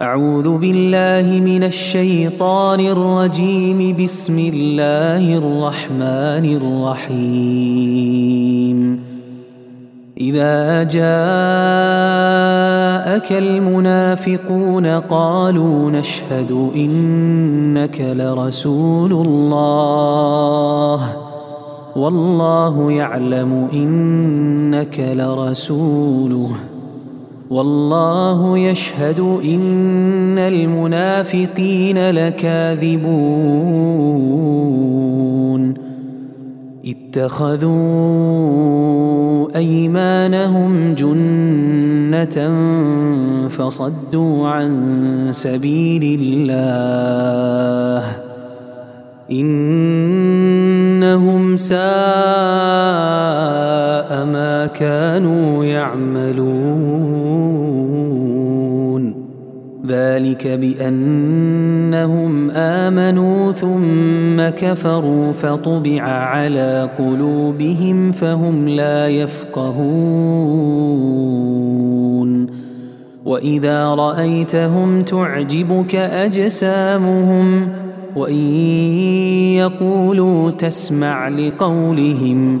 أعوذ بالله من الشيطان الرجيم. بسم الله الرحمن الرحيم. إذا جاءك المنافقون قالوا نشهد إنك لرسول الله. والله يعلم إنك لرسوله. والله يشهد إن المنافقين لكاذبون. اتخذوا أيمانهم جنة فصدوا عن سبيل الله. إنهم ساء ما كانوا يعملون. ذلك بأنهم آمنوا ثم كفروا فطبع على قلوبهم فهم لا يفقهون. وإذا رأيتهم تعجبك أجسامهم وإن يقولوا تسمع لقولهم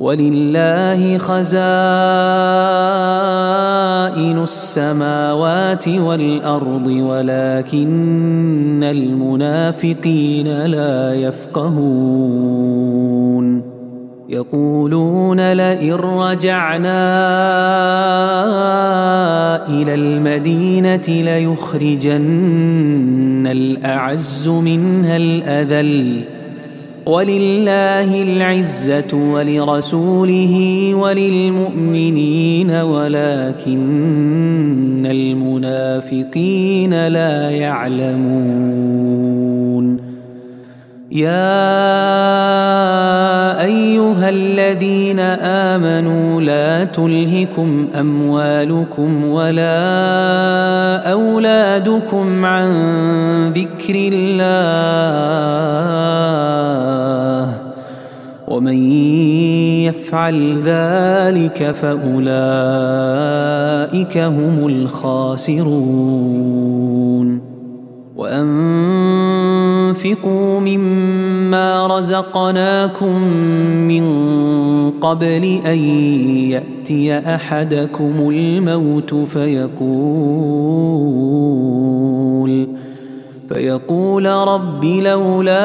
ولله خزائن السماوات والأرض ولكن المنافقين لا يفقهون. يقولون لئن رجعنا إلى المدينة ليخرجن الأعز منها الأذل. ولله العزة ولرسوله وللمؤمنين ولكن المنافقين لا يعلمون. يا أيها الذين آمنوا لا تلهكم أموالكم ولا أولادكم عن ذكر الله. ومن يفعل ذلك فأولئك هم الخاسرون. وأنفقوا مما رزقناكم من قبل أن يأتي أحدكم الموت فيقول فيقول رب لولا